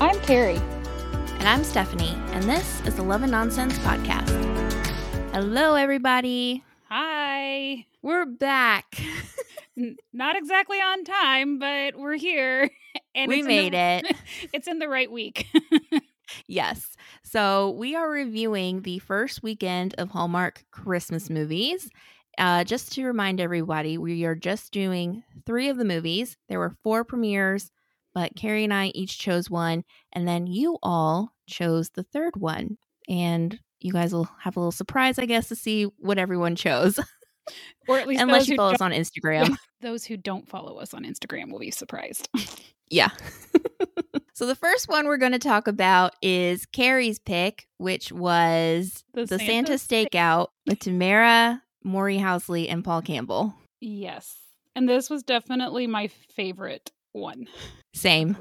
I'm Carrie. And I'm Stephanie, and this is the Love and Nonsense Podcast. Hello, everybody. Hi. We're back. Not exactly on time, but we're here. And we made the- it. It's in the right week. Yes. So we are reviewing the first weekend of Hallmark Christmas movies. Uh, just to remind everybody, we are just doing three of the movies. There were four premieres, but Carrie and I each chose one, and then you all chose the third one. And you guys will have a little surprise, I guess, to see what everyone chose, or at least unless you follow us on Instagram. those who don't follow us on Instagram will be surprised. Yeah. so the first one we're going to talk about is Carrie's pick, which was the, Santa, Stakeout with Tamera, Maury Housley, and Paul Campbell. Yes. And this was definitely my favorite one. Same.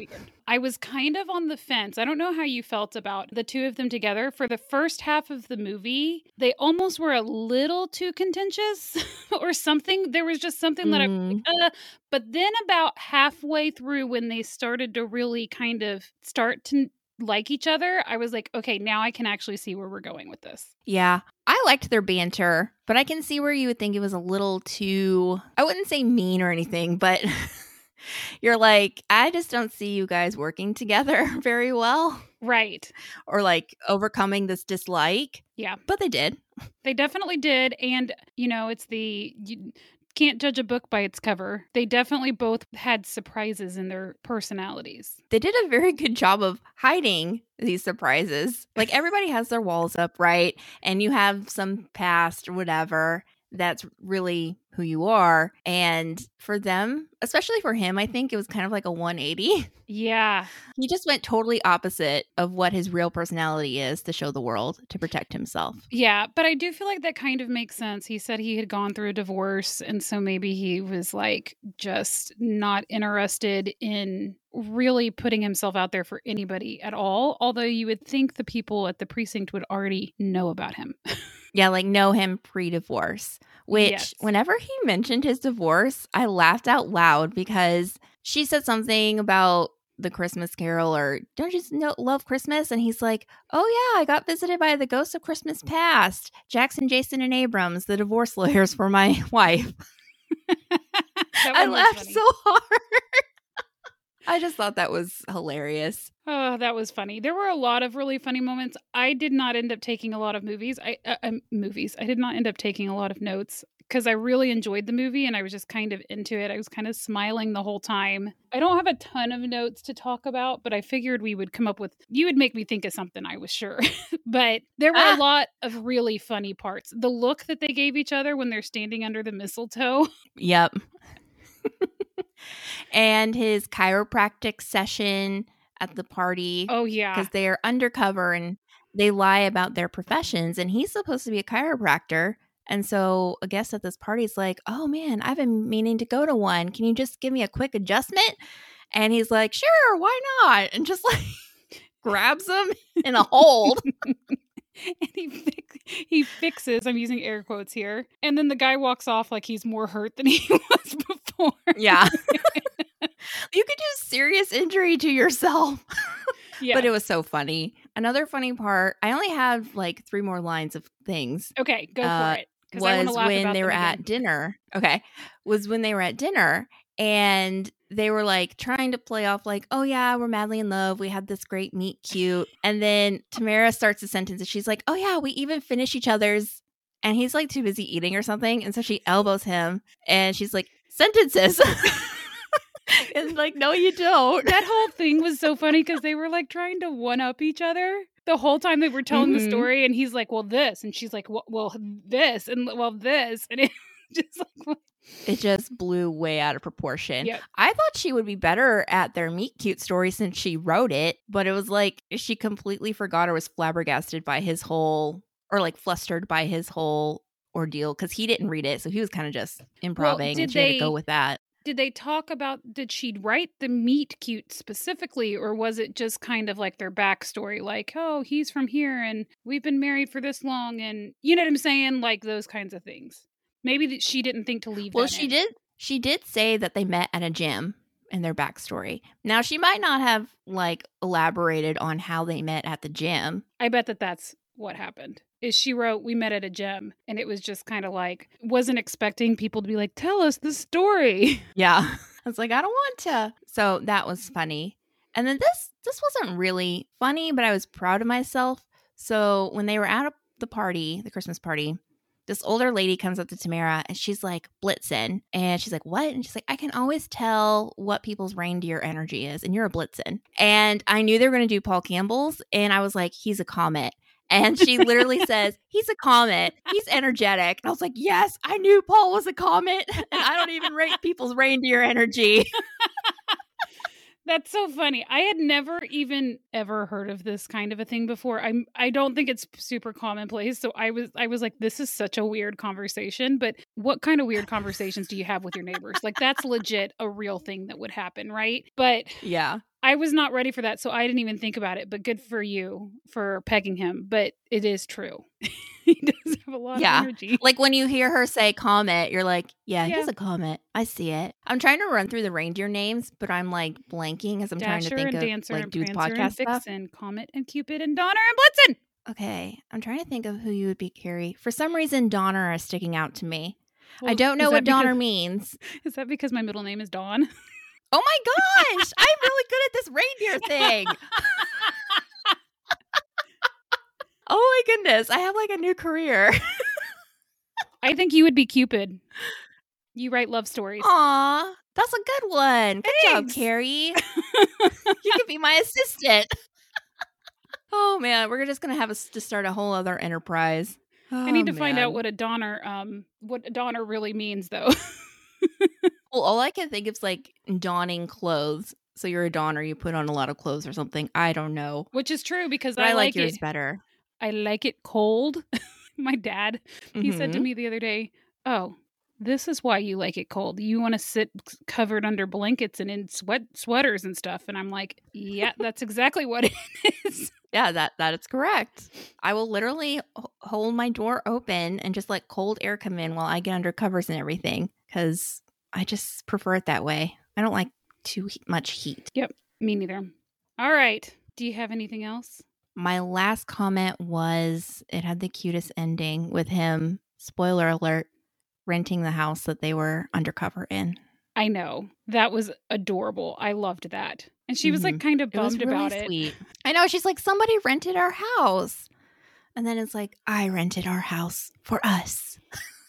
I was kind of on the fence. I don't know how you felt about the two of them together. For the first half of the movie, they almost were a little too contentious or something. There was just something that I Mm, uh, but then about halfway through when they started to really kind of start to like each other, I was like, okay, now I can actually see where we're going with this. yeah. I liked their banter, but I can see where you would think it was a little too, I wouldn't say mean or anything, but you're like, I just don't see you guys working together very well Right. or like overcoming this dislike. Yeah. But they did. They definitely did. And, you know, it's the. You, can't judge a book by its cover. They definitely both had surprises in their personalities. they did a very good job of hiding these surprises. Like everybody has their walls up, right? And you have some past or whatever that's really who you are. And for them, especially for him, I think it was kind of like a 180. Yeah. He just went totally opposite of what his real personality is to show the world to protect himself. Yeah, but I do feel like that kind of makes sense. He said he had gone through a divorce, and so maybe he was like just not interested in really putting himself out there for anybody at all. Although you would think the people at the precinct would already know about him. Yeah, like know him pre divorce, which Yes. whenever he mentioned his divorce, I laughed out loud because she said something about the Christmas Carol or don't you know, love Christmas? And he's like, oh, yeah, I got visited by the ghosts of Christmas past, Jackson, Jason, and Abrams, the divorce lawyers for my wife. I laughed funny. so hard. I just thought that was hilarious. Oh, that was funny. There were a lot of really funny moments. I did not end up taking a lot of movies. I uh, um, movies. I did not end up taking a lot of notes because I really enjoyed the movie and I was just kind of into it. I was kind of smiling the whole time. I don't have a ton of notes to talk about, but I figured we would come up with. You would make me think of something. I was sure, but there were Ah. a lot of really funny parts. The look that they gave each other when they're standing under the mistletoe. Yep. and his chiropractic session at the party. Oh yeah, because they're undercover and they lie about their professions and he's supposed to be a chiropractor and so a guest at this party is like oh man i've been meaning to go to one. Can you just give me a quick adjustment? And he's like sure why not? And just like grabs him in a hold and he fix, he fixes. I'm using air quotes here, and then the guy walks off like he's more hurt than he was before. yeah you could do serious injury to yourself yeah. but it was so funny another funny part i only have like three more lines of things okay, go uh, for it. was laugh when they were again. at dinner. Okay. Was when they were at dinner and they were like trying to play off like, oh yeah, we're madly in love. We had this great meet cute. And then Tamera starts a sentence and she's like, oh yeah, we even finish each other's. And he's like too busy eating or something. And so she elbows him and she's like, sentences. and like, no, you don't. That whole thing was so funny because they were like trying to one up each other the whole time they were telling the Mhm. story, and he's like, "Well, this," and she's like, "Well, well this," and well, this, and it just like, It just blew way out of proportion. Yep. I thought she would be better at their meet cute story since she wrote it, but it was like she completely forgot or was flabbergasted by his whole, or like flustered by his whole ordeal because he didn't read it, so he was kind of just improving did and she had to go with that. did they talk about? Did she write the meet cute specifically, or was it just kind of like their backstory, like, "Oh, he's from here, and we've been married for this long," and you know what I'm saying, like those kinds of things. Maybe that she didn't think to leave. Well, she in. did. She did say that they met at a gym in their backstory. Now, she might not have like elaborated on how they met at the gym. I bet that that's what happened. Is she wrote, We met at a gym. And it was just kind of like, wasn't expecting people to be like, Tell us the story. Yeah. I was like, I don't want to. So that was funny. And then this this wasn't really funny, but I was proud of myself. So when they were at the party, the Christmas party, this older lady comes up to Tamera and she's like Blitzen. And she's like, What? And she's like, I can always tell what people's reindeer energy is. And you're a Blitzen. And I knew they were going to do Paul Campbell's. And I was like, He's a comet. And she literally says, He's a comet. He's energetic. And I was like, Yes, I knew Paul was a comet. And I don't even rate people's reindeer energy. That's so funny. I had never even ever heard of this kind of a thing before. I'm I don't think it's super commonplace. So I was I was like this is such a weird conversation, but what kind of weird conversations do you have with your neighbors? Like that's legit a real thing that would happen, right? But Yeah. I was not ready for that, so I didn't even think about it. But good for you for pegging him. But it is true. he does have a lot Yeah. of energy. Like when you hear her say comet, you're like, yeah, Yeah. he's a comet. I see it. I'm trying to run through the reindeer names, but I'm like blanking as I'm trying to think and of Dancer like and the Prancer and podcast stuff. Vixen, Comet and Cupid and Donner and Blitzen. Okay, I'm trying to think of who you would be, Carrie. For some reason, Donner is sticking out to me. I don't know what that because- Donner means. Is that because my middle name is Dawn? Oh my gosh, I'm really good at this reindeer thing. oh my goodness, I have like a new career. I think you would be Cupid. You write love stories. Aw, that's a good one. Good job, Carrie. you could be my assistant. oh man, we're just gonna have us to start a whole other enterprise. I need Oh, to find out what a Donner um what a Donner really means though. Well, all I can think of is like donning clothes. So you're a donner, you put on a lot of clothes or something. I don't know, Which is true because I, I, like like yours it. better. I like it cold. my dad, he said to Mhm. me the other day, "Oh, this is why you like it cold. You want to sit covered under blankets and in sweat sweaters and stuff." And I'm like, "Yeah, that's exactly what it is." Yeah, that that is correct. I will literally h- hold my door open and just let cold air come in while I get under covers and everything because I just prefer it that way. I don't like too he- much heat. Yep, me neither. All right. Do you have anything else? My last comment was it had the cutest ending with him, spoiler alert, renting the house that they were undercover in. I know. That was adorable. I loved that. And she was like kind of Mm-hmm. It was bummed really about it. I know. She's like, somebody rented our house. And then it's like, I rented our house for us.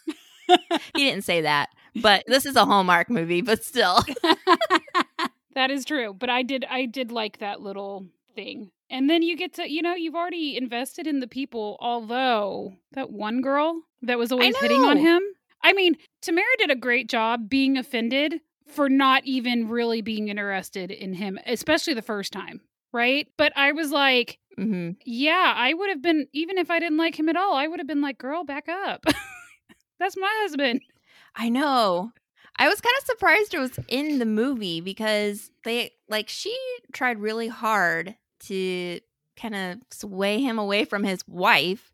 he didn't say that, but this is a Hallmark movie, but still. that is true. But I did I did like that little thing. And then you get to, you know, you've already invested in the people, although that one girl that was always hitting on him. I mean, Tamera did a great job being offended for not even really being interested in him, especially the first time, right? But I was like, hmm yeah, I would have been, even if I didn't like him at all, I would have been like, girl, back up. That's my husband. I know. I was kind of surprised it was in the movie because they, like, she tried really hard to kind of sway him away from his wife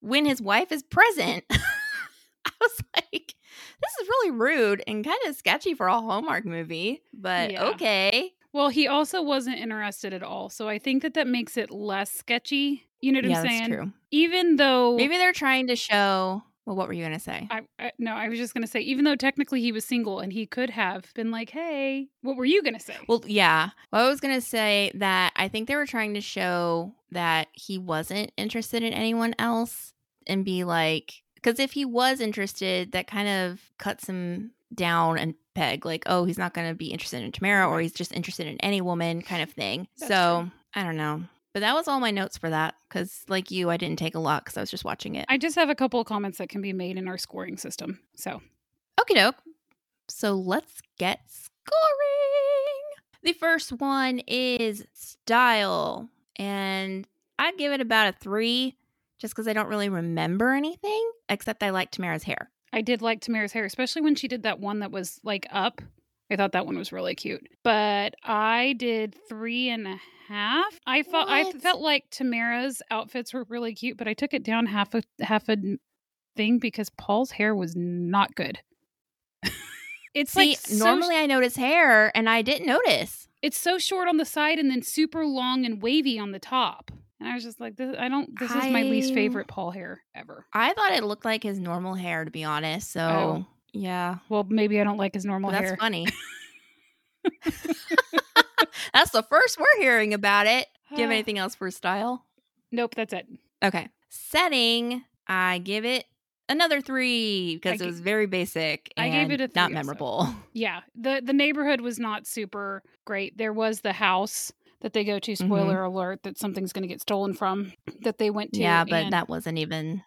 when his wife is present. I was like, this is really rude and kind of sketchy for a Hallmark movie, but Yeah. okay. Well, he also wasn't interested at all. So I think that that makes it less sketchy. You know what yeah, I'm that's saying? true. Even though Maybe they're trying to show. Well, what were you going to say? I, I no, I was just gonna say, even though technically he was single and he could have been like, "Hey, what were you gonna say?" Well, yeah. Well, I was going to say that I think they were trying to show that he wasn't interested in anyone else and be like, because if he was interested, that kind of cuts him down and peg, like, oh, he's not going to be interested in Tamera or he's just interested in any woman kind of thing. That's so true. I don't know. But that was all my notes for that because, like you, I didn't take a lot because I was just watching it. I just have a couple of comments that can be made in our scoring system. So Okie doke. So let's get scoring. The first one is style. And I'd give it about a three just because I don't really remember anything except I like Tamera's hair. I did like Tamera's hair, especially when she did that one that was like up. I thought that one was really cute. But I did three and a half. I felt I felt like Tamera's outfits were really cute, but I took it down half a half a thing because Paul's hair was not good. It's See, like so normally I notice hair and I didn't notice. it's so short on the side and then super long and wavy on the top. And I was just like, this, I don't. This is my least favorite Paul hair ever. I thought it looked like his normal hair, to be honest. Oh. So, Oh. Yeah. Well, maybe I don't like his normal that's hair. funny. that's the first we're hearing about it. Do you have anything else for style? Nope, that's it. Okay. Setting, I give it another three because I it was very basic I gave it a not three also. memorable. Yeah, the the neighborhood was not super great. There was the house that they go to. Mm-hmm. Spoiler alert: that something's going to get stolen from. That they went to. yeah, but and- that wasn't even.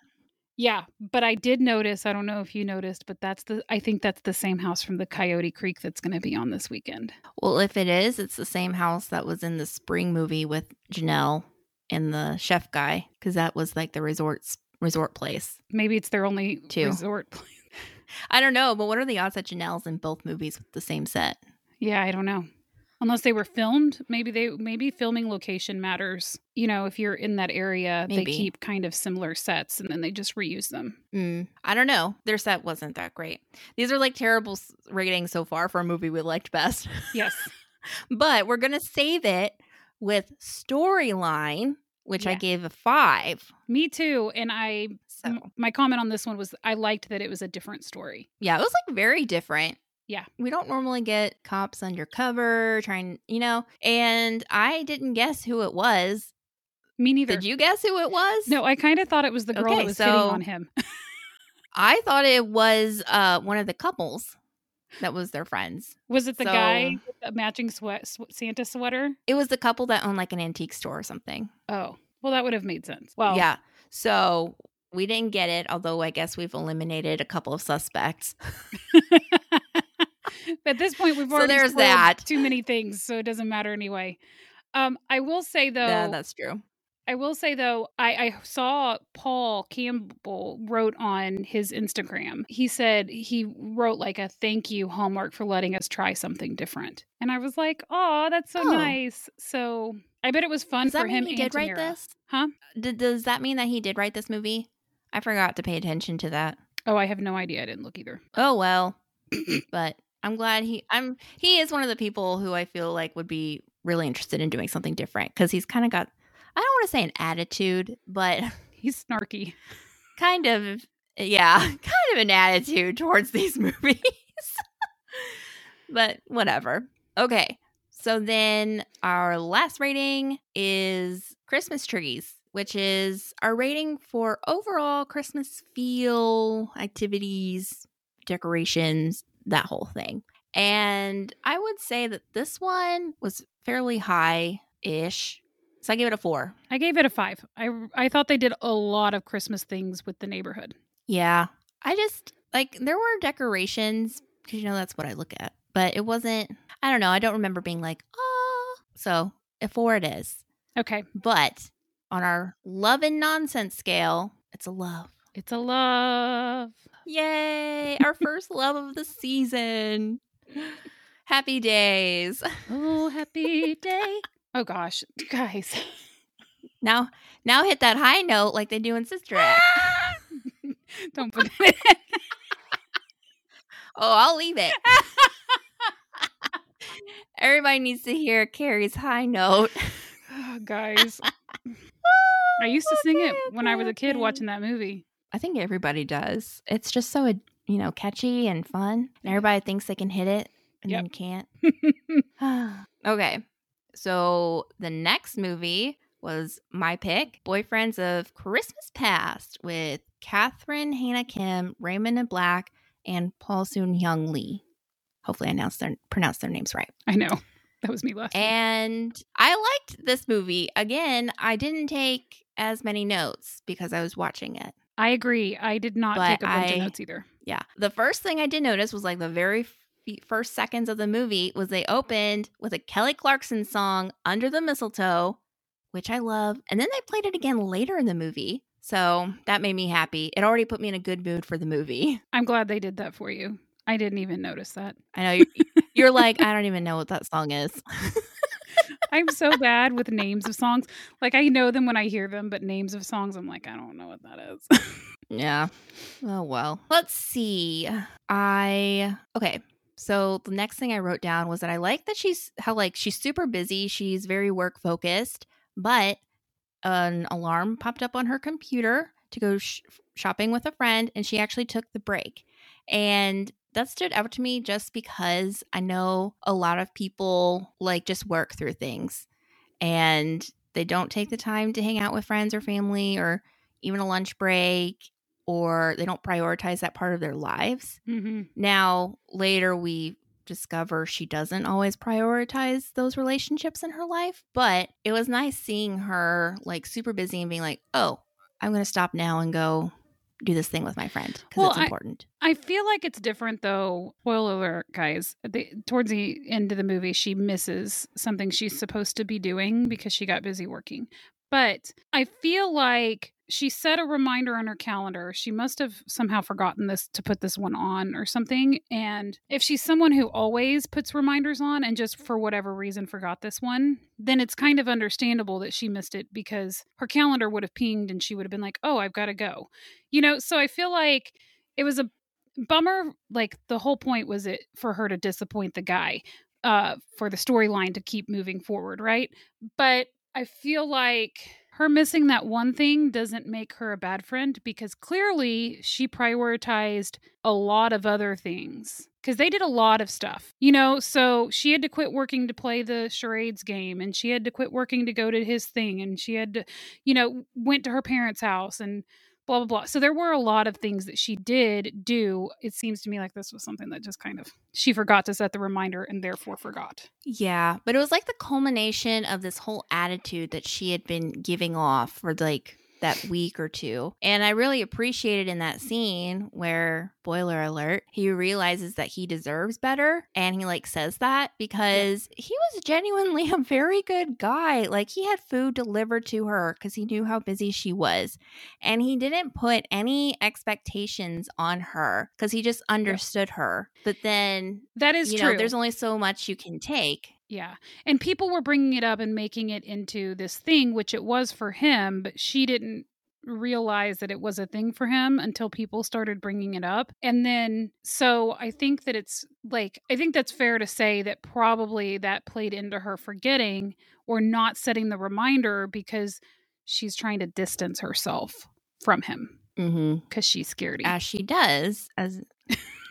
Yeah, but I did notice. I don't know if you noticed, but that's the. I think that's the same house from the Coyote Creek that's going to be on this weekend. Well, if it is, it's the same house that was in the spring movie with Janelle and the chef guy because that was like the resort's resort place. Maybe it's their only Two. resort place. I don't know, but what are the odds that Janelle's in both movies with the same set? Yeah, I don't know. Unless they were filmed, maybe they maybe filming location matters. You know, if you're in that area, Maybe. they keep kind of similar sets and then they just reuse them. Mm, I don't know. Their set wasn't that great. These are like terrible ratings so far for a movie we liked best. Yes. but we're going to save it with storyline, which I gave a five. Me too. And I So, my comment on this one was I liked that it was a different story. yeah, it was like very different. Yeah. We don't normally get cops undercover trying, you know, and I didn't guess who it was. Me neither. Did you guess who it was? No, I kind of thought it was the girl Okay, that was hitting on him. I thought it was uh one of the couples that was their friends. was it the guy So- with the matching sweat sw- Santa sweater? It was the couple that owned like an antique store or something. Oh, well, that would have made sense. Well, Yeah. So we didn't get it, although I guess we've eliminated a couple of suspects. At this point, we've So already there's that. too many things, so it doesn't matter anyway. Um, I will say though, yeah, that's true. I will say though, I, I saw Paul Campbell wrote on his Instagram. He said he wrote like a thank you Hallmark for letting us try something different, and I was like, oh, that's so Oh. nice. So I bet it was fun Does that for mean him. he did write this? Huh? D- does that mean that he did write this movie? I forgot to pay attention to that. Oh, I have no idea. I didn't look either. Oh well. but I'm glad he I'm he is one of the people who I feel like would be really interested in doing something different cuz he's kind of got I don't want to say an attitude, but He's snarky. kind of yeah, kind of an attitude towards these movies. but whatever. Okay. So then our last rating is Christmas trees, which is our rating for overall Christmas feel, activities, decorations, that whole thing. And I would say that this one was fairly high ish. So I gave it a four. I gave it a five. I I thought they did a lot of Christmas things with the neighborhood. Yeah. I just like there were decorations because you know that's what I look at, but it wasn't. I don't know. I don't remember being like, oh. So a four it is. Okay, But on our love and nonsense scale, it's a love. it's a love. Yay! Our first love of the season. Happy days. Oh, happy day. Oh gosh, guys. Now, now hit that high note like they do in Sister Act. Don't put it in. Oh, I'll leave it. Everybody needs to hear Carrie's high note. Oh, guys. Oh, I used to sing it Okay, when I was a kid okay. watching that movie. I think everybody does. It's just so you know catchy and fun, and everybody thinks they can hit it and Yep. then can't. okay, so the next movie was my pick, Boyfriends of Christmas Past, with Catherine Haena Kim, Raymond Ablack, and Paul Sun-Hyung Lee. Hopefully, I announced their pronounced their names right. I know. That was me last week. And I liked this movie. Again, I didn't take as many notes because I was watching it. I agree. I did not But take a bunch I- of notes either. Yeah. The first thing I did notice was like the very first seconds of the movie was they opened with a Kelly Clarkson song, Under the Mistletoe, which I love. And then they played it again later in the movie. So that made me happy. It already put me in a good mood for the movie. I'm glad they did that for you. I didn't even notice that. I know you're, you're like, I don't even know what that song is. I'm so bad with names of songs. Like I know them when I hear them, but names of songs, I'm like, I don't know what that is. Yeah. Oh well. Let's see. I okay. So the next thing I wrote down was that I like that she's how like she's super busy, she's very work focused, but an alarm popped up on her computer to go sh- shopping with a friend and she actually took the break. And that stood out to me just because I know a lot of people like just work through things and they don't take the time to hang out with friends or family or even a lunch break or they don't prioritize that part of their lives. Mm-hmm. Now, later we discover she doesn't always prioritize those relationships in her life, but it was nice seeing her like super busy and being like, "Oh, I'm going to stop now and go do this thing with my friend because Well, it's important." I feel like it's different though. Spoiler alert, guys. The, towards the end of the movie, she misses something she's supposed to be doing because she got busy working. But I feel like she set a reminder on her calendar. She must have somehow forgotten this to put this one on or something. And if she's someone who always puts reminders on and just for whatever reason forgot this one, then it's kind of understandable that she missed it because her calendar would have pinged and she would have been like, oh, I've got to go. You know, so I feel like it was a bummer like the whole point was it for her to disappoint the guy uh for the storyline to keep moving forward right but i feel like her missing that one thing doesn't make her a bad friend because clearly she prioritized a lot of other things because they did a lot of stuff you know? So she had to quit working to play the charades game and she had to quit working to go to his thing and she had to you know went to her parents house and blah blah blah. So there were a lot of things that she did do. It seems to me like this was something that just kind of she forgot to set the reminder and therefore forgot. Yeah, but it was like the culmination of this whole attitude that she had been giving off for like that week or two. And I really appreciated in that scene where, boiler alert, he realizes that he deserves better. And he like says that because he was genuinely a very good guy. Like he had food delivered to her because he knew how busy she was. And he didn't put any expectations on her because he just understood her. But then, That is you true. know, there's only so much you can take. Yeah. And people were bringing it up and making it into this thing, which it was for him, but she didn't realize that it was a thing for him until people started bringing it up. And then, so I think that it's like, I think that's fair to say that probably that played into her forgetting or not setting the reminder because she's trying to distance herself from him Mm-hmm. because she's scaredy. as she does as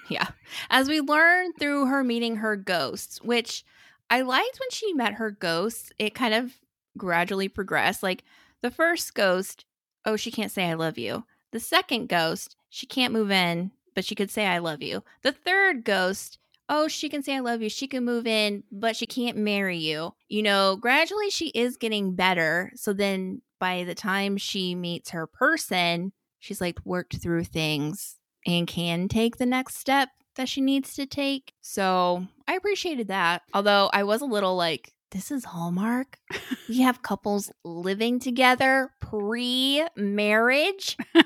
yeah as we learn through her meeting her ghosts which i liked when she met her ghosts it kind of gradually progressed like the first ghost oh she can't say i love you. The second ghost she can't move in but she could say i love you. The third ghost oh she can say i love you she can move in but she can't marry you. You know gradually she is getting better so then by the time she meets her person she's like worked through things and can take the next step that she needs to take. So I appreciated that. Although I was a little like, this is Hallmark. We have couples living together pre marriage.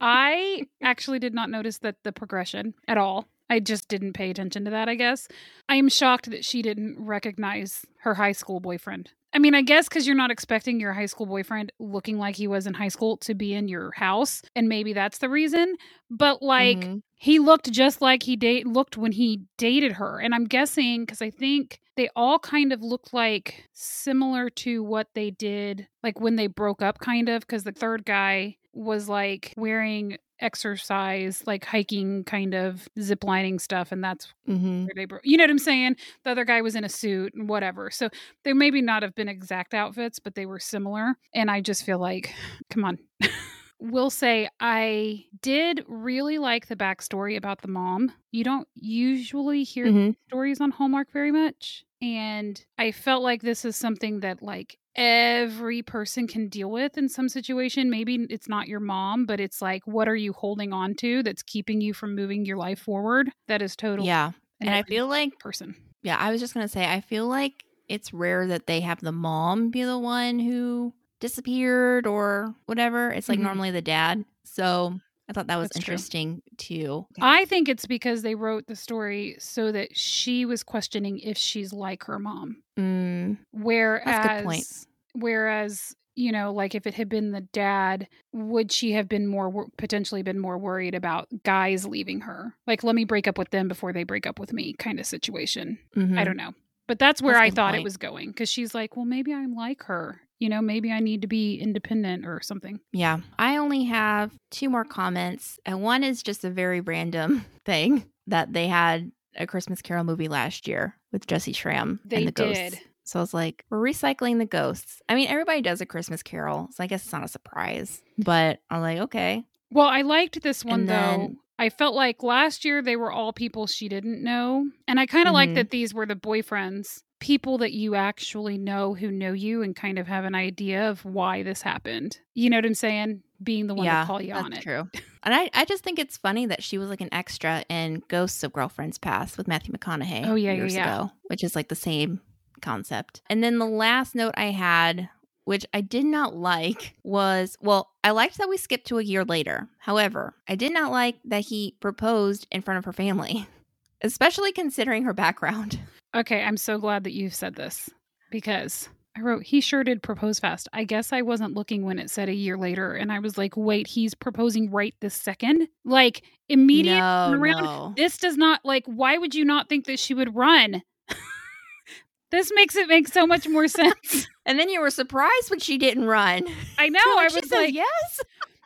I actually did not notice that the progression at all. I just didn't pay attention to that, I guess. I am shocked that she didn't recognize her high school boyfriend. I mean, I guess because you're not expecting your high school boyfriend looking like he was in high school to be in your house, and maybe that's the reason. But like, Mhm. He looked just like he date looked when he dated her, and I'm guessing because I think they all kind of looked like similar to what they did like when they broke up, kind of. Because the third guy was like wearing exercise, like hiking, kind of ziplining stuff, and that's Mhm. where they broke. You know what I'm saying? The other guy was in a suit and whatever. So they maybe not have been exact outfits, but they were similar. And I just feel like, come on. Will say I did really like the backstory about the mom. You don't usually hear Mhm. stories on Hallmark very much. And I felt like this is something that like every person can deal with in some situation. Maybe it's not your mom, but it's like what are you holding on to that's keeping you from moving your life forward? That is totally Yeah. And I feel like person. Yeah, I was just gonna say, I feel like it's rare that they have the mom be the one who disappeared or whatever. It's like Mhm. normally the dad. So I thought that was That's true. interesting too. I think it's because they wrote the story so that she was questioning if she's like her mom. Mm, Whereas That's a good point. whereas you know, like if it had been the dad, would she have been more potentially been more worried about guys leaving her? Like, let me break up with them before they break up with me, kind of situation. Mhm. I don't know. But that's where That's a I good thought it was going because she's like, well, maybe I'm like her. You know, maybe I need to be independent or something. Yeah. I only have two more comments. And one is just a very random thing that they had a Christmas Carol movie last year with Jessy Schram They and the did. ghosts. So I was like, we're recycling the ghosts. I mean, everybody does a Christmas Carol, so I guess it's not a surprise. But I'm like, okay, Well, I liked this one And though. then- I felt like last year they were all people she didn't know. And I kind of like Mhm. that these were the boyfriends, people that you actually know who know you and kind of have an idea of why this happened. You know what I'm saying? Being the one yeah, to call you on it. true. And I, I just think it's funny that she was like an extra in Ghosts of Girlfriends Past with Matthew McConaughey. Oh, yeah, yeah, years yeah. ago, which is like the same concept. And then the last note I had, which I did not like, was well, I liked that we skipped to a year later. However, I did not like that he proposed in front of her family, especially considering her background. Okay, I'm so glad that you've said this because I wrote he sure did propose fast. I guess I wasn't looking when it said a year later and I was like, "Wait, he's proposing right this second? Like immediate no, no. This does not like why would you not think that she would run? this makes it make so much more sense. And then you were surprised when she didn't run. I know. I was like, yes.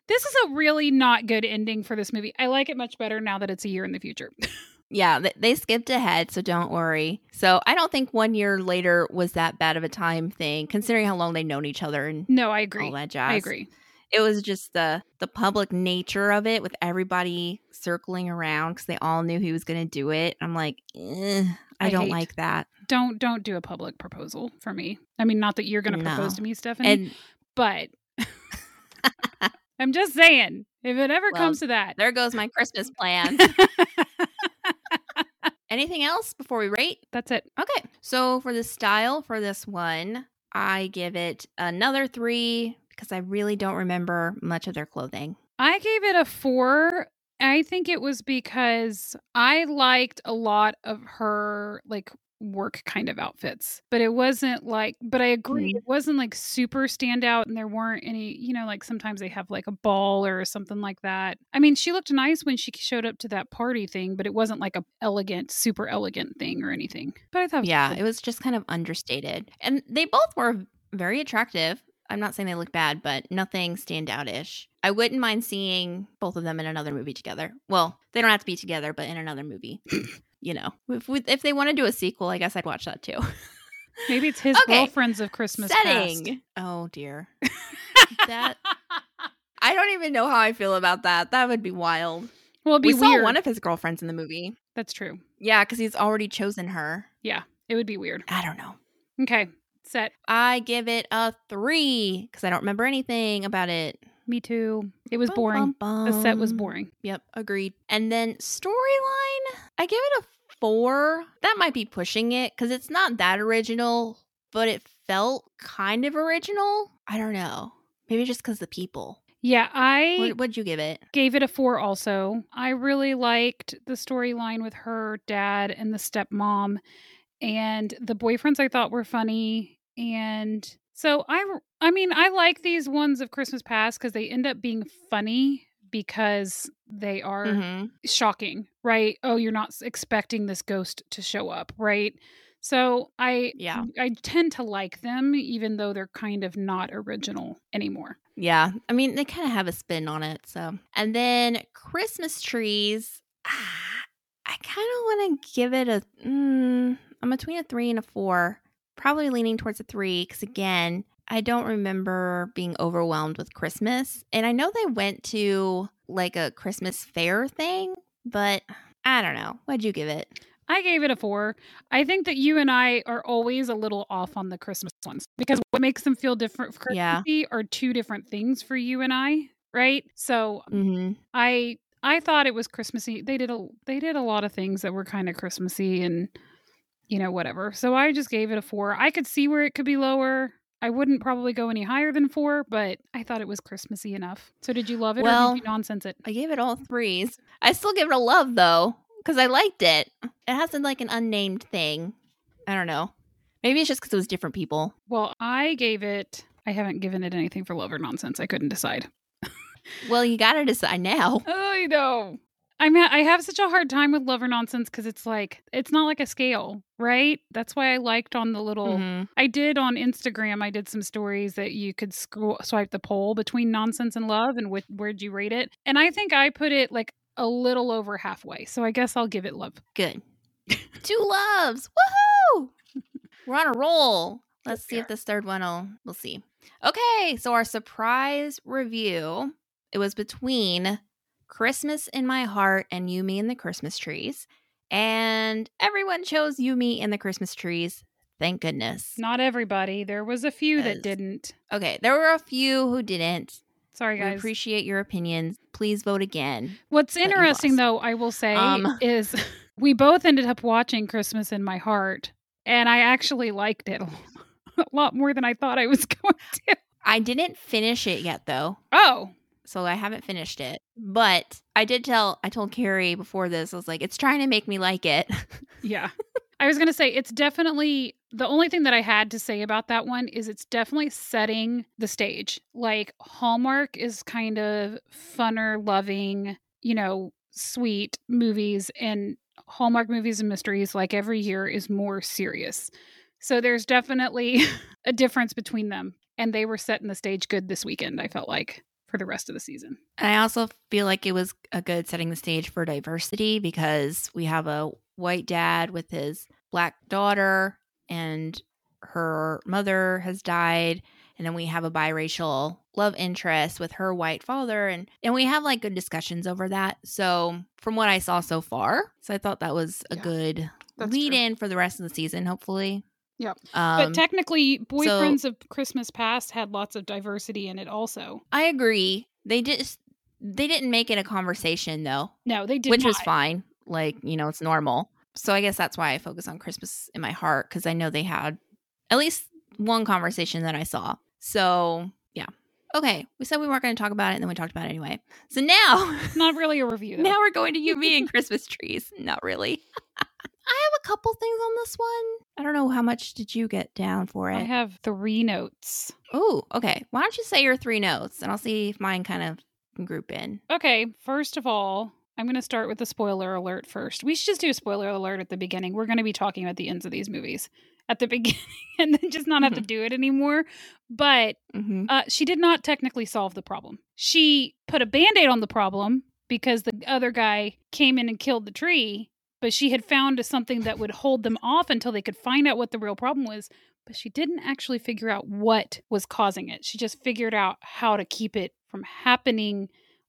this is a really not good ending for this movie. I like it much better now that it's a year in the future. Yeah, th- they skipped ahead, so don't worry. So I don't think one year later was that bad of a time thing, considering how long they'd known each other and No, I agree. all that jazz. I agree. It was just the the public nature of it, with everybody circling around because they all knew he was going to do it. I'm like, eh, I, I don't hate- like that. Don't don't do a public proposal for me. I mean, not that you're going to propose No. to me, Stephanie, And but I'm just saying, if it ever Well, comes to that. there goes my Christmas plans. Anything else before we rate? That's it. Okay. So for the style for this one, I give it another three because I really don't remember much of their clothing. I gave it a four. I think it was because I liked a lot of her like work kind of outfits, but it wasn't like, but I agree, it mm. wasn't like super standout and there weren't any, you know, like sometimes they have like a ball or something like that. I mean, she looked nice when she showed up to that party thing, but it wasn't like a elegant, super elegant thing or anything. But I thought, Yeah, it was just kind of understated. And they both were very attractive. I'm not saying they look bad, but nothing standout-ish. I wouldn't mind seeing both of them in another movie together. Well, they don't have to be together, but in another movie. you know, if, we- if they want to do a sequel, I guess I'd watch that too. maybe it's his Okay. girlfriends of Christmas past. Setting. Oh dear. that I don't even know how I feel about that. That would be wild. well, it'd be we weird. saw one of his girlfriends in the movie. That's true. Yeah, because he's already chosen her. Yeah, it would be weird. I don't know. Okay, set. I give it a three because I don't remember anything about it. Me too. It was Bum, boring. bum, The set was boring. Yep, agreed. And then storyline, I give it a four. That might be pushing it because it's not that original, but it felt kind of original. I don't know. Maybe just because the people. Yeah, I What, what'd you give it? gave it a four also. I really liked the storyline with her dad and the stepmom and the boyfriends I thought were funny. And so I I mean, I like these ones of Christmas Past because they end up being funny because they are Mhm. shocking, right? Oh, you're not expecting this ghost to show up, right? So I Yeah. I tend to like them even though they're kind of not original anymore. Yeah. I mean, they kind of have a spin on it. So, and then Christmas trees. Ah, I kind of want to give it a. Mm, I'm between a three and a four. Probably leaning towards a three because again, I don't remember being overwhelmed with Christmas. And I know they went to like a Christmas fair thing, but I don't know. What'd you give it? I gave it a four. I think that you and I are always a little off on the Christmas ones because what makes them feel different for Yeah. Are two different things for you and I, right? So Mm-hmm. I I thought it was Christmassy. They did a they did a lot of things that were kind of Christmassy and you know whatever. So I just gave it a four. I could see where it could be lower. I wouldn't probably go any higher than four, but I thought it was Christmassy enough. So did you love it or Well, did you nonsense it? I gave it all threes. I still give it a love though, because I liked it. It has like an unnamed thing. I don't know. Maybe it's just because it was different people. Well, I gave it I haven't given it anything for love or nonsense. I couldn't decide. Well, you got to decide now. I know. I mean, I have such a hard time with love or nonsense because it's like it's not like a scale, right? That's why I liked on the little. Mhm. I did on Instagram. I did some stories that you could scroll, swipe the poll between nonsense and love, and which, where'd you rate it? And I think I put it like a little over halfway. So I guess I'll give it love. Good. Two loves. Woohoo! We're on a roll. Let's Yes, see we if this third one will we'll see. Okay, so our surprise review, it was between Christmas in My Heart and You, Me and the Christmas Trees. And everyone chose You, Me and the Christmas Trees. Thank goodness. Not everybody. There was a few that didn't. Okay, there were a few who didn't. Sorry, We guys. appreciate your opinions. Please vote again. What's interesting, though, I will say, Um. is we both ended up watching Christmas in My Heart, and I actually liked it a lot more than I thought I was going to. I didn't finish it yet though. Oh, so I haven't finished it. But I did tell I told Carrie before this, I was like, it's trying to make me like it. yeah. I was to say, it's definitely the only thing that I had to say about that one is it's definitely setting the stage. Like, Hallmark is kind of funner, loving, you know, sweet movies, and Hallmark movies and mysteries, like every year, is more serious. So there's definitely a difference between them. And they were setting the stage good this weekend, I felt like, for the rest of the season. And I also feel like it was a good setting the stage for diversity because we have a white dad with his black daughter and her mother has died and then we have a biracial love interest with her white father and and we have like good discussions over that. So, from what I saw so far, so I thought that was a Yeah, good lead true. in for the rest of the season, hopefully. Yep. Um, but technically, Boyfriends of Christmas Past had lots of diversity in it also. I agree. They just they didn't make it a conversation though, No, they did which was fine. Like you know, it's normal. So I guess that's why I focus on Christmas in my heart because I know they had at least one conversation that I saw. So yeah, okay. We said we weren't going to talk about it, and then we talked about it anyway. So now, Not really a review. Though. now we're going to you being Christmas trees. Not really. I have a couple things on this one. I don't know how much did you get down for it. I have three notes. Oh, okay. Why don't you say your three notes, and I'll see if mine kind of group in. Okay, first of all, I'm going to start with the spoiler alert first. We should just do a spoiler alert at the beginning. We're going to be talking about the ends of these movies at the beginning and then just not have to do it anymore. But Mm-hmm. uh, she did not technically solve the problem. She put a band aid on the problem because the other guy came in and killed the tree, but she had found something that would hold them off until they could find out what the real problem was. But she didn't actually figure out what was causing it. She just figured out how to keep it from happening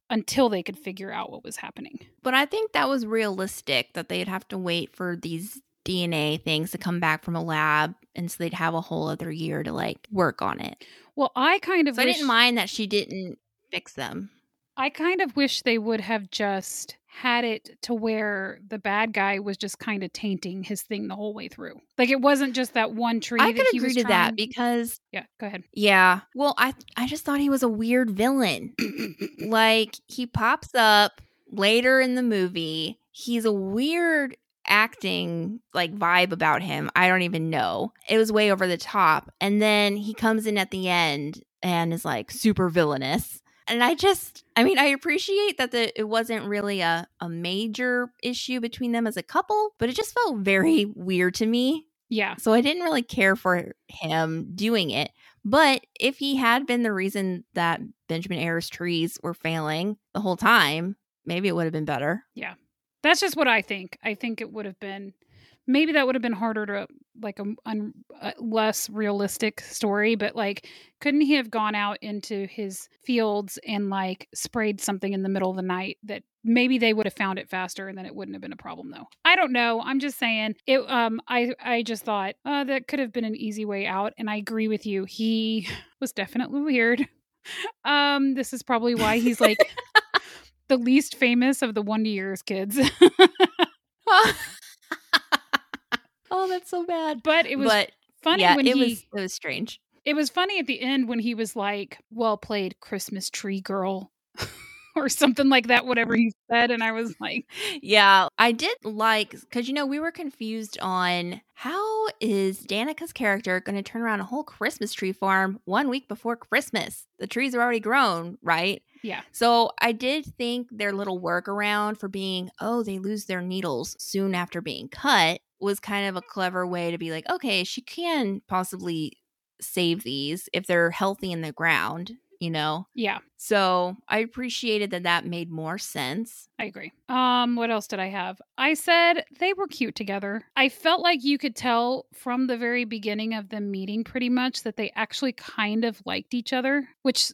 until they could figure out what was happening. But I think that was realistic that they'd have to wait for these DNA things to come back from a lab, and so they'd have a whole other year to like work on it. Well, I kind of So I didn't mind that she didn't fix them. I kind of wish they would have just had it to where the bad guy was just kind of tainting his thing the whole way through. Like it wasn't just that one tree. I that could he agree to that because yeah, go ahead. yeah, well, I I just thought he was a weird villain. like he pops up later in the movie. He's a weird acting like vibe about him. I don't even know. It was way over the top. And then he comes in at the end and is like super villainous. And I just I mean, I appreciate that the it wasn't really a, a major issue between them as a couple, but it just felt very weird to me. yeah, So I didn't really care for him doing it. But if he had been the reason that Benjamin Ayres trees were failing the whole time, maybe it would have been better. Yeah. That's just what I think. I think it would have been maybe that would have been harder to like a, un, a less realistic story, but like couldn't he have gone out into his fields and like sprayed something in the middle of the night that maybe they would have found it faster and then it wouldn't have been a problem though. I don't know. I'm just saying it um I I just thought uh that could have been an easy way out and I agree with you. He was definitely weird. Um this is probably why he's like the least famous of the Wonder Years kids. Oh, that's so bad. but it was but funny yeah, when it he was it was strange. it was funny at the end when he was like, "Well played, Christmas tree girl," or something like that, whatever he said. And I was like, Yeah, I did like because you know we were confused on how is Danica's character going to turn around a whole Christmas tree farm one week before Christmas? The trees are already grown, right? yeah, So I did think their little workaround for being, oh, they lose their needles soon after being cut was kind of a clever way to be like, okay, she can possibly save these if they're healthy in the ground, you know? yeah, So I appreciated that that made more sense. I agree. Um, what else did I have? I said they were cute together. I felt like you could tell from the very beginning of them meeting pretty much that they actually kind of liked each other, which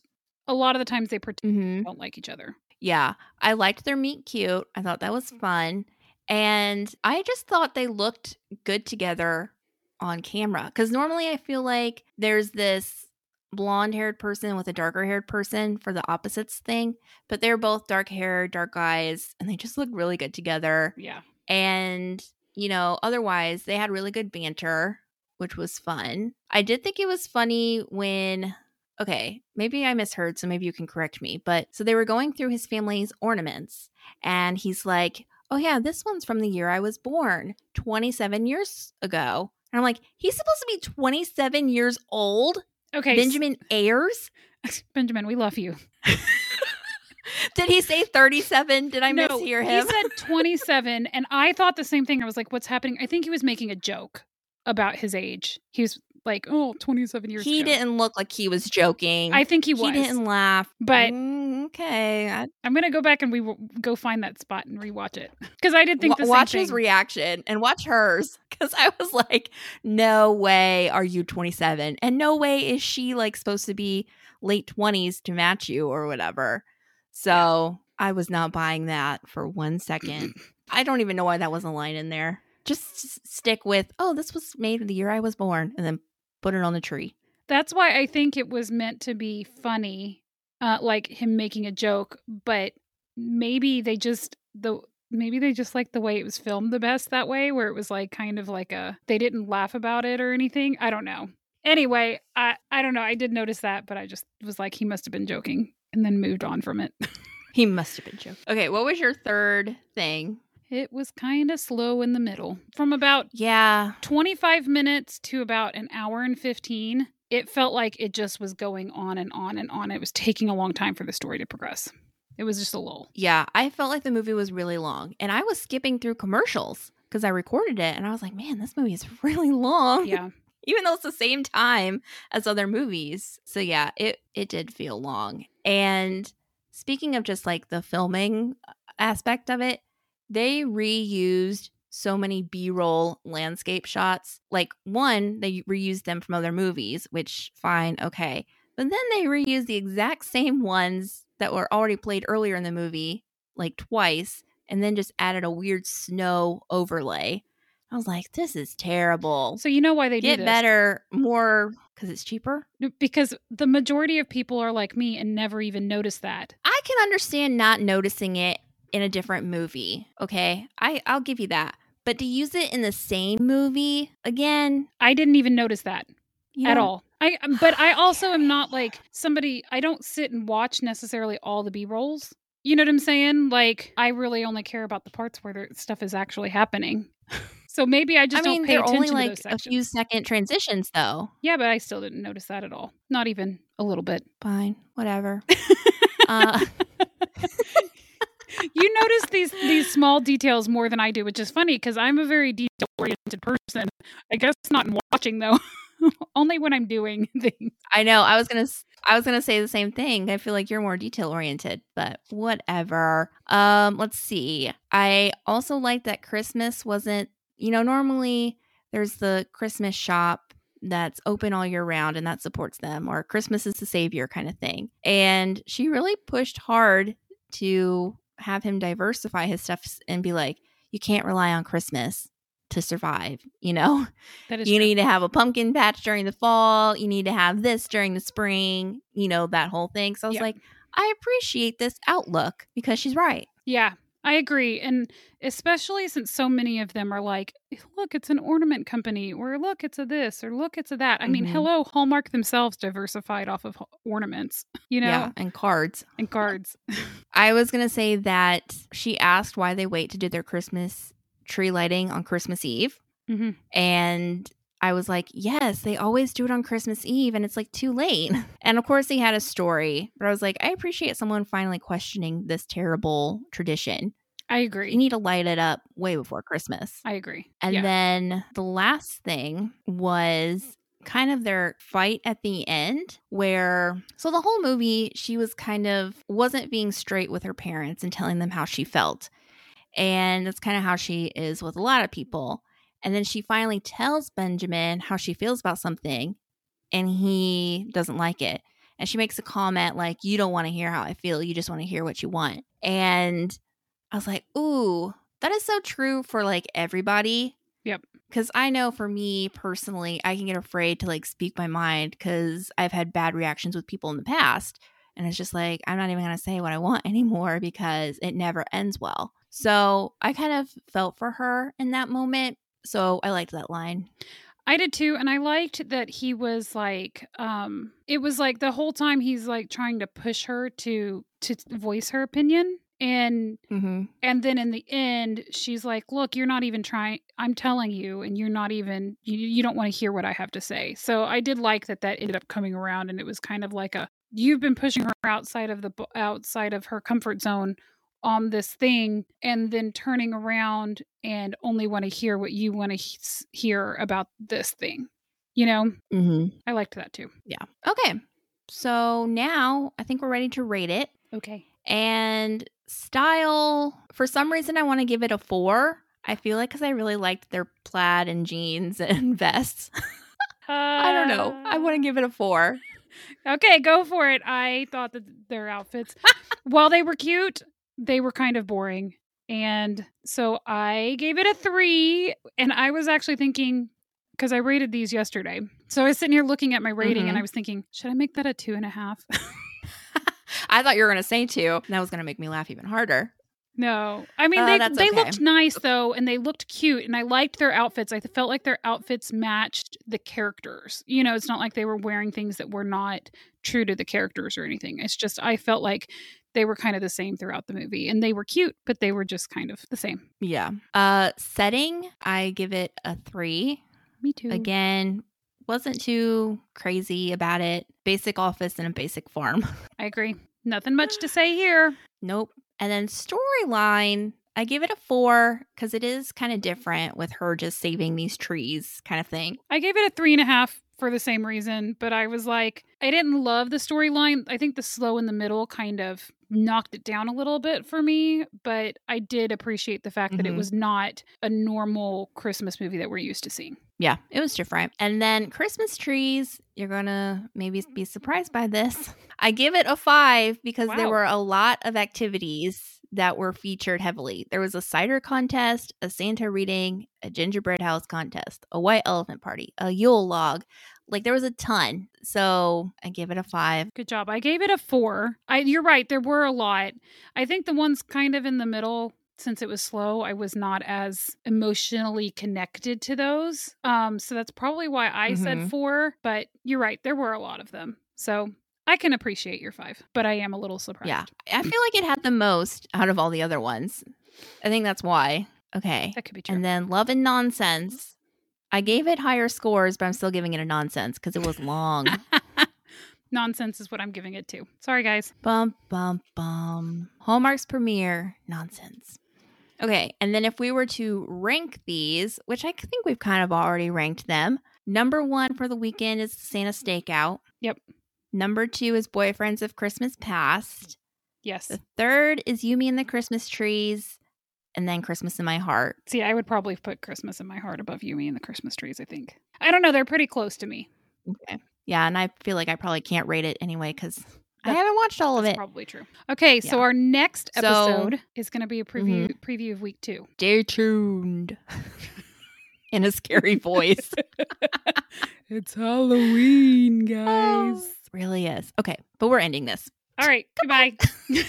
a lot of the times they pretend Mm-hmm. they don't like each other. Yeah, I liked their meet cute. I thought that was fun. And I just thought they looked good together on camera. Because normally I feel like there's this blonde haired person with a darker haired person for the opposites thing, but they're both dark hair, dark eyes, and they just look really good together. Yeah. And, you know, otherwise they had really good banter, which was fun. I did think it was funny when okay, maybe I misheard, so maybe you can correct me. But so they were going through his family's ornaments, and he's like, Oh, yeah, this one's from the year I was born, 27 years ago. And I'm like, He's supposed to be 27 years old? Okay. Benjamin Ayres? Benjamin, we love you. Did he say 37? Did I no, mishear him? he said 27, and I thought the same thing. I was like, what's happening? I think he was making a joke about his age. He was like, oh, 27 years old. he ago. didn't look like he was joking. I think he was. He didn't laugh. But- Mm, okay. I, I'm going to go back and we will go find that spot and rewatch it. Because I did think the watch his reaction and watch hers because I was like, no way are you 27, and no way is she like supposed to be late 20s to match you or whatever. So I was not buying that for one second. I don't even know why that was a line in there. Just stick with, oh, this was made the year I was born, and then put it on the tree. That's why I think it was meant to be funny, uh, like him making a joke. But maybe they just the maybe they just like the way it was filmed the best that way, where it was like kind of like a they didn't laugh about it or anything. I don't know. Anyway, I I don't know. I did notice that, but I just was like he must have been joking, and then moved on from it. He must have been joking. Okay, what was your third thing? It was kind of slow in the middle, from about Yeah, 25 minutes to about an hour and 15 it felt like it just was going on and on and on it was taking a long time for the story to progress it was just a lull Yeah, I felt like the movie was really long, and I was skipping through commercials because I recorded it, and I was like, "Man, this movie is really long." yeah even though it's the same time as other movies. So yeah, it it did feel long. And speaking of just like the filming uh, aspect of it, they reused so many B-roll landscape shots. Like one, they reused them from other movies, which fine, okay. But then they reused the exact same ones that were already played earlier in the movie, like twice, and then just added a weird snow overlay. I was like, this is terrible so you know why they get do this better more because it's cheaper. because the majority of people are like me and never even notice that I can understand not noticing it in a different movie. Okay, I I'll give you that. But to use it in the same movie again i didn't even notice that you at all i but i also am not like somebody i don't sit and watch necessarily all the b-rolls you know what i'm saying like i really only care about the parts where the stuff is actually happening so maybe i I just mean, don't pay they're attention only to like those a few second transitions, though. Yeah, but I still didn't notice that at all. Not even a little bit. Fine, whatever. uh, notice these these small details more than I do, which is funny because I'm a very detail oriented person. I guess not in watching though. Only when I'm doing things. I know. I was gonna. I was gonna say the same thing. I feel like you're more detail oriented, but whatever. Um, let's see. I also like that Christmas wasn't. You know, normally there's the Christmas shop that's open all year round and that supports them, or Christmas is the savior kind of thing. And she really pushed hard to have him diversify his stuff and be like, you can't rely on Christmas to survive. You know That is you true. need to have a pumpkin patch during the fall. You need to have this during the spring, you know, that whole thing. So I was Yeah. like, I appreciate this outlook because she's right. Yeah. I agree. And especially since so many of them are like, look, it's an ornament company, or look, it's a this, or look, it's a that. I mean, Mhm. hello, Hallmark themselves diversified off of ornaments, you know, Yeah, and cards. and cards. I was going to say that she asked why they wait to do their Christmas tree lighting on Christmas Eve. hmm And I was like, yes, they always do it on Christmas Eve and it's like too late. And of course, he had a story, but I was like, I appreciate someone finally questioning this terrible tradition. I agree. You need to light it up way before Christmas. I agree. And yeah. then the last thing was kind of their fight at the end where so the whole movie she was kind of wasn't being straight with her parents and telling them how she felt. And that's kind of how she is with a lot of people. And then she finally tells Benjamin how she feels about something and he doesn't like it. And she makes a comment like, You don't want to hear how I feel. You just want to hear what you want. And I was like, Ooh, that is so true for like everybody. Yep. Because I know for me personally, I can get afraid to like speak my mind because I've had bad reactions with people in the past. And it's just like, I'm not even going to say what I want anymore because it never ends well. So I kind of felt for her in that moment. So I liked that line. I did too, and I liked that he was like, um, it was like the whole time he's like trying to push her to to voice her opinion, and Mm-hmm. and then in the end, she's like, "Look, you're not even trying. I'm telling you, and you're not even. You, you don't want to hear what I have to say." So I did like that. That ended up coming around, and it was kind of like a you've been pushing her outside of the outside of her comfort zone on this thing, and then turning around and only want to hear what you want to he- hear about this thing. You know, Mm-hmm. I liked that too. Yeah. Okay. So now I think we're ready to rate it. Okay. And style, for some reason, I want to give it a four. I feel like because I really liked their plaid and jeans and vests. I don't know. I want to give it a four. Okay, go for it. I thought that their outfits, while they were cute, they were kind of boring. And so I gave it a three. And I was actually thinking, because I rated these yesterday. So I was sitting here looking at my rating and Mhm. I was thinking, should I make that a two and a half? I thought you were going to say two. and That was going to make me laugh even harder. no. I mean, Uh, they, they okay. looked nice though, and they looked cute. And I liked their outfits. I felt like their outfits matched the characters. You know, it's not like they were wearing things that were not true to the characters or anything. It's just, I felt like they were kind of the same throughout the movie and they were cute but they were just kind of the same Yeah. Uh, setting, I give it a three. me too Again, wasn't too crazy about it. Basic office and a basic farm. i agree nothing much to say here Nope. And then storyline, I give it a four because it is kind of different with her just saving these trees kind of thing. i gave it a three and a half for the same reason but i was like i didn't love the storyline i think the slow in the middle kind of knocked it down a little bit for me but i did appreciate the fact that it Mhm. was not a normal christmas movie that we're used to seeing Yeah, it was different. And then Christmas trees, you're going to maybe be surprised by this. I give it a five because there were a lot of activities that were featured heavily. There was a cider contest, a Santa reading, a gingerbread house contest, a white elephant party, a Yule log. Like there was a ton. So I give it a five. Good job. I gave it a four. I you're right, there were a lot. I think the ones kind of in the middle, since it was slow, I was not as emotionally connected to those. Um, so that's probably why I said Mhm. four. But you're right, there were a lot of them. So I can appreciate your five, but I am a little surprised. Yeah. I feel like it had the most out of all the other ones. I think that's why. Okay. That could be true. And then Love and Nonsense. I gave it higher scores, but I'm still giving it a nonsense because it was long. Nonsense is what I'm giving it to. Sorry, guys. bum, bum, bum. Hallmark's premiere, nonsense. Okay. And then if we were to rank these, which I think we've kind of already ranked them, number one for the weekend is Santa Stakeout. Yep. Number two is Boyfriends of Christmas Past. Yes. The third is You, Me and the Christmas Trees. And then Christmas in My Heart. See, I would probably put Christmas in my heart above you, me, and the Christmas trees, I think. I don't know. They're pretty close to me. Okay. Yeah, and I feel like I probably can't rate it anyway because I haven't watched all of it. probably true. Okay, so our next So- episode is going to be a preview Mhm. preview of week two. Stay tuned. In a scary voice. it's Halloween, Oh, really is. Okay, but we're ending this. All right, goodbye.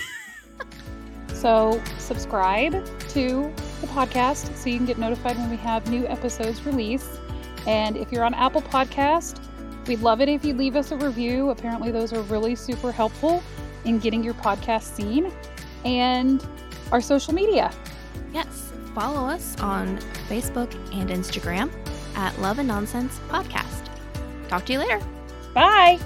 So, subscribe to the podcast so you can get notified when we have new episodes released. And if you're on Apple Podcast, we'd love it if you leave us a review. Apparently, those are really super helpful in getting your podcast seen. And our social media. Yes, follow us on Facebook and Instagram at Love and Nonsense Podcast. Talk to you later. Bye.